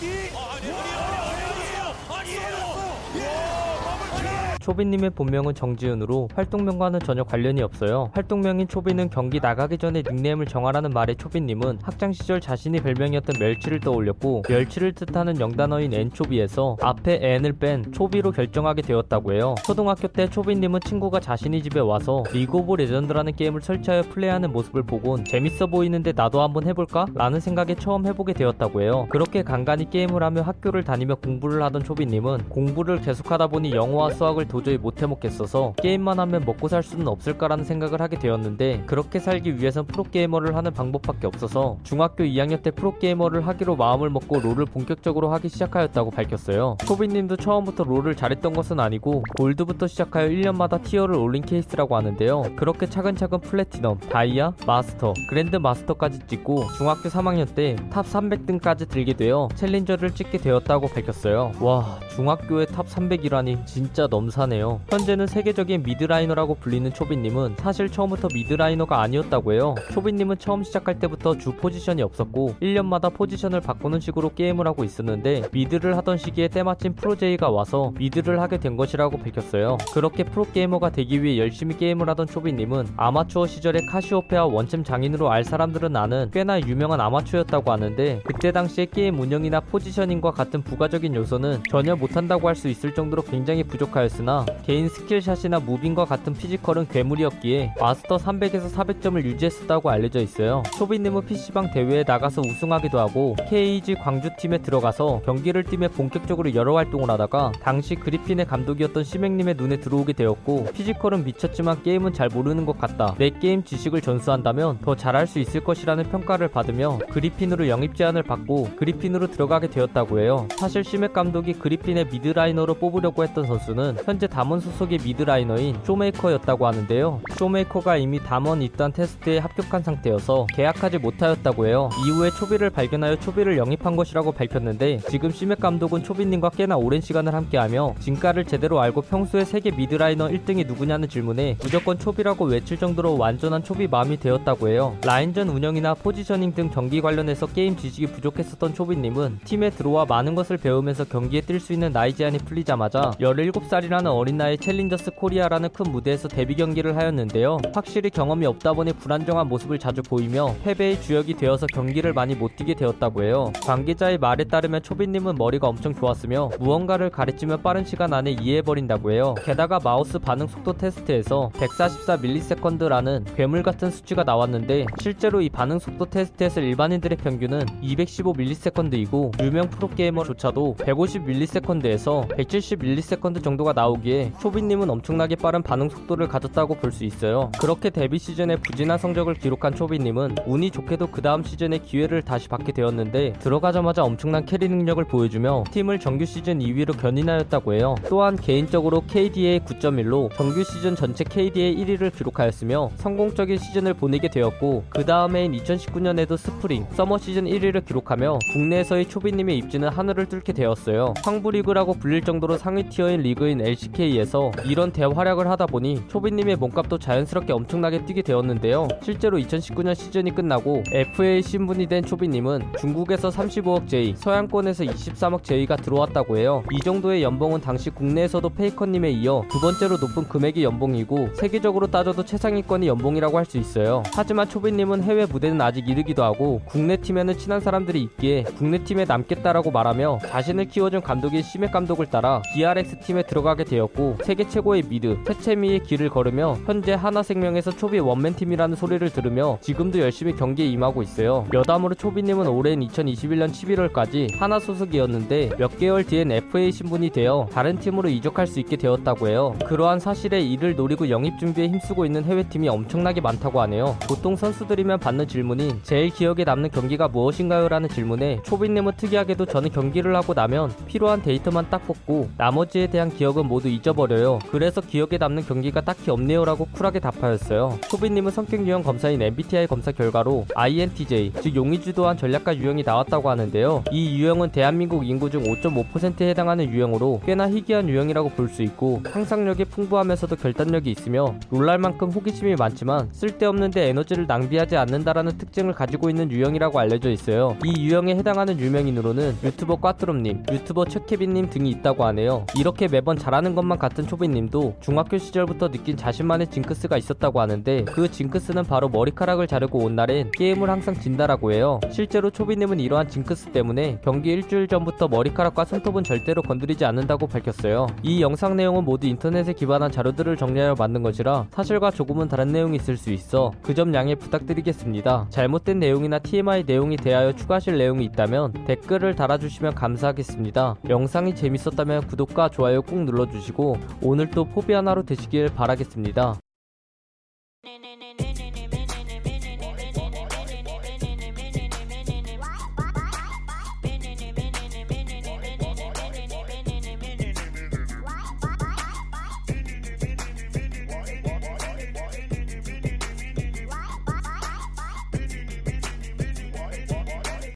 이 아, 아니, 아니에요, 아니에요, 아니에요. 초비님의 본명은 정지훈으로 활동명과는 전혀 관련이 없어요. 활동명인 초비는 경기 나가기 전에 닉네임을 정하라는 말에 초비님은 학창 시절 자신이 별명이었던 멸치를 떠올렸고 멸치를 뜻하는 영단어인 anchovy에서 앞에 n을 뺀 초비로 결정하게 되었다고 해요. 초등학교 때 초비님은 친구가 자신이 집에 와서 리그 오브 레전드라는 게임을 설치하여 플레이하는 모습을 보곤 재밌어 보이는데 나도 한번 해볼까? 라는 생각에 처음 해보게 되었다고 해요. 그렇게 간간히 게임을 하며 학교를 다니며 공부를 하던 초비님은 공부를 계속하다 보니 영어와 수학을 도저히 못해 먹겠어서 게임만 하면 먹고 살 수는 없을까라는 생각을 하게 되었는데 그렇게 살기 위해선 프로게이머를 하는 방법밖에 없어서 중학교 2학년 때 프로게이머를 하기로 마음을 먹고 롤을 본격적으로 하기 시작하였다고 밝혔어요. 초비님도 처음부터 롤을 잘했던 것은 아니고 골드부터 시작하여 1년마다 tier를 올린 케이스라고 하는데요. 그렇게 차근차근 플래티넘, 다이아, 마스터, grand master까지 찍고 중학교 3학년 때 top 300등까지 들게 되어 challenger를 찍게 되었다고 밝혔어요. 와 중학교에 top 300이라니 진짜 넘사네요. 현재는 세계적인 mid laner라고 불리는 초비님은 사실 처음부터 mid laner가 아니었다고 해요. 초비님은 처음 시작할 때부터 주 포지션이 없었고 1년마다 포지션을 바꾸는 식으로 게임을 하고 있었는데 mid를 하던 시기에 때마침 프로 제의가 와서 mid를 하게 된 것이라고 밝혔어요. 그렇게 프로게이머가 되기 위해 열심히 게임을 하던 초비님은 아마추어 시절에 카시오페아 원챔 장인으로 알 사람들은 아는 꽤나 유명한 아마추어였다고 하는데 그때 당시에 게임 운영이나 포지셔닝과 같은 부가적인 요소는 전혀 못한다고 할 수 있을 정도로 굉장히 부족하였으나 개인 skill shot이나 moving과 같은 physical은 괴물이었기에 마스터 300에서 400점을 유지했었다고 알려져 있어요. 초비님은 PC방 대회에 나가서 우승하기도 하고 KeG 광주팀에 들어가서 경기를 뛰며 본격적으로 여러 활동을 하다가 당시 그리핀의 감독이었던 씨맥님의 눈에 들어오게 되었고 physical은 미쳤지만 게임은 잘 모르는 것 같다. 내 게임 지식을 전수한다면 더 잘할 수 있을 것이라는 평가를 받으며 그리핀으로 영입 제안을 받고 그리핀으로 들어가게 되었다고 해요. 사실 씨맥 감독이 그리핀의 mid laner로 뽑으려고 했던 선수는 현재 담원 소속의 mid laner인 쇼메이커였다고 하는데요. 쇼메이커가 이미 담원 입단 테스트에 합격한 상태여서 계약하지 못하였다고 해요. 이후에 초비를 발견하여 초비를 영입한 것이라고 밝혔는데 지금 씨맥 감독은 초비님과 꽤나 오랜 시간을 함께하며 진가를 제대로 알고 평소에 세계 mid laner 1등이 누구냐는 질문에 무조건 초비라고 외칠 정도로 완전한 초비 마음이 되었다고 해요. 라인전 운영이나 포지셔닝 등 경기 관련해서 게임 지식이 부족했었던 초비님은 팀에 들어와 많은 것을 배우면서 경기에 뛸 수 있는 나이 제한이 풀리자마자 17살이라는 어린 나이 챌린저스 코리아라는 큰 무대에서 데뷔 경기를 하였는데요. 확실히 경험이 없다 보니 불안정한 모습을 자주 보이며 패배의 주역이 되어서 경기를 많이 못 뛰게 되었다고 해요. 관계자의 말에 따르면 초비님은 머리가 엄청 좋았으며 무언가를 가르치면 빠른 시간 안에 이해해버린다고 해요. 게다가 마우스 반응 속도 테스트에서 144ms라는 괴물 같은 수치가 나왔는데 실제로 이 반응 속도 테스트에서 일반인들의 평균은 215ms이고 유명 프로게이머조차도 150ms에서 170ms 정도가 나오기에 초비님은 엄청나게 빠른 반응 속도를 가졌다고 볼 수 있어요. 그렇게 데뷔 시즌에 부진한 성적을 기록한 초비님은 운이 좋게도 그 다음 시즌에 기회를 다시 받게 되었는데 들어가자마자 엄청난 carry 능력을 보여주며 팀을 정규 시즌 2위로 견인하였다고 해요. 또한 개인적으로 KDA 9.1로 정규 시즌 전체 KDA 1위를 기록하였으며 성공적인 시즌을 보내게 되었고 그 다음해인 2019년에도 스프링, 서머 시즌 1위를 기록하며 국내에서의 초비님의 입지는 하늘을 뚫게 되었어요. 황부리그라고 불릴 정도로 상위 tier인 리그인 LCK에서 이런 대활약을 하다 보니 초비님의 몸값도 자연스럽게 엄청나게 뛰게 되었는데요. 실제로 2019년 시즌이 끝나고 FA 신분이 된 초비님은 중국에서 35억 제의, 서양권에서 23억 제의가 들어왔다고 해요. 이 정도의 연봉은 당시 국내에서도 페이커님에 이어 두 번째로 높은 금액의 연봉이고 세계적으로 따져도 최상위권의 연봉이라고 할 수 있어요. 하지만 초비님은 해외 무대는 아직 이르기도 하고 국내 팀에는 친한 사람들이 있기에 국내 팀에 남겠다라고 말하며 자신을 키워준 감독인 씨맥 감독을 따라 DRX 팀에 들어가게 되었고 세계 최고의 mid 최채미의 길을 걸으며 현재 한화생명에서 초비 one man 팀이라는 소리를 들으며 지금도 열심히 경기에 임하고 있어요. 여담으로 초비님은 올해인 2021년 11월까지 한화 소속이었는데 몇 개월 뒤엔 FA 신분이 되어 다른 팀으로 이적할 수 있게 되었다고 해요. 그러한 사실에 이를 노리고 영입 준비에 힘쓰고 있는 해외팀이 엄청나게 많다고 하네요. 보통 선수들이면 받는 질문인 제일 기억에 남는 경기가 무엇인가요? 라는 질문에 초비님은 특이하게도 저는 경기를 하고 나면 필요한 데이터만 딱 뽑고 나머지에 대한 기억은 모두 모두 잊어버려요. 그래서 기억에 남는 경기가 딱히 없네요 라고 쿨하게 답하였어요. 초비님은 성격 유형 검사인 MBTI 검사 결과로 INTJ, 즉 용의주도한 전략가 유형이 나왔다고 하는데요. 이 유형은 대한민국 인구 중 5.5%에 해당하는 유형으로 꽤나 희귀한 유형이라고 볼 수 있고 상상력이 풍부하면서도 결단력이 있으며 놀랄 만큼 호기심이 많지만 쓸데없는데 에너지를 낭비하지 않는다라는 특징을 가지고 있는 유형이라고 알려져 있어요. 이 유형에 해당하는 유명인으로는 유튜버 꽈뚜럼님, 유튜버 최케빈님 등이 있다고 하네요. 이렇게 매번 잘하는 것만 같은 초비님도 중학교 시절부터 느낀 자신만의 징크스가 있었다고 하는데 그 징크스는 바로 머리카락을 자르고 온 날엔 게임을 항상 진다라고 해요. 실제로 초비님은 이러한 징크스 때문에 경기 일주일 전부터 머리카락과 손톱은 절대로 건드리지 않는다고 밝혔어요. 이 영상 내용은 모두 인터넷에 기반한 자료들을 정리하여 만든 것이라 사실과 조금은 다른 내용이 있을 수 있어 그 점 양해 부탁드리겠습니다. 잘못된 내용이나 TMI 내용이 대하여 추가하실 내용이 있다면 댓글을 달아주시면 감사하겠습니다. 영상이 재밌었다면 구독과 좋아요 꾹 눌러주시고 오늘도 포비 하나로 되시길 바라겠습니다. 네네네네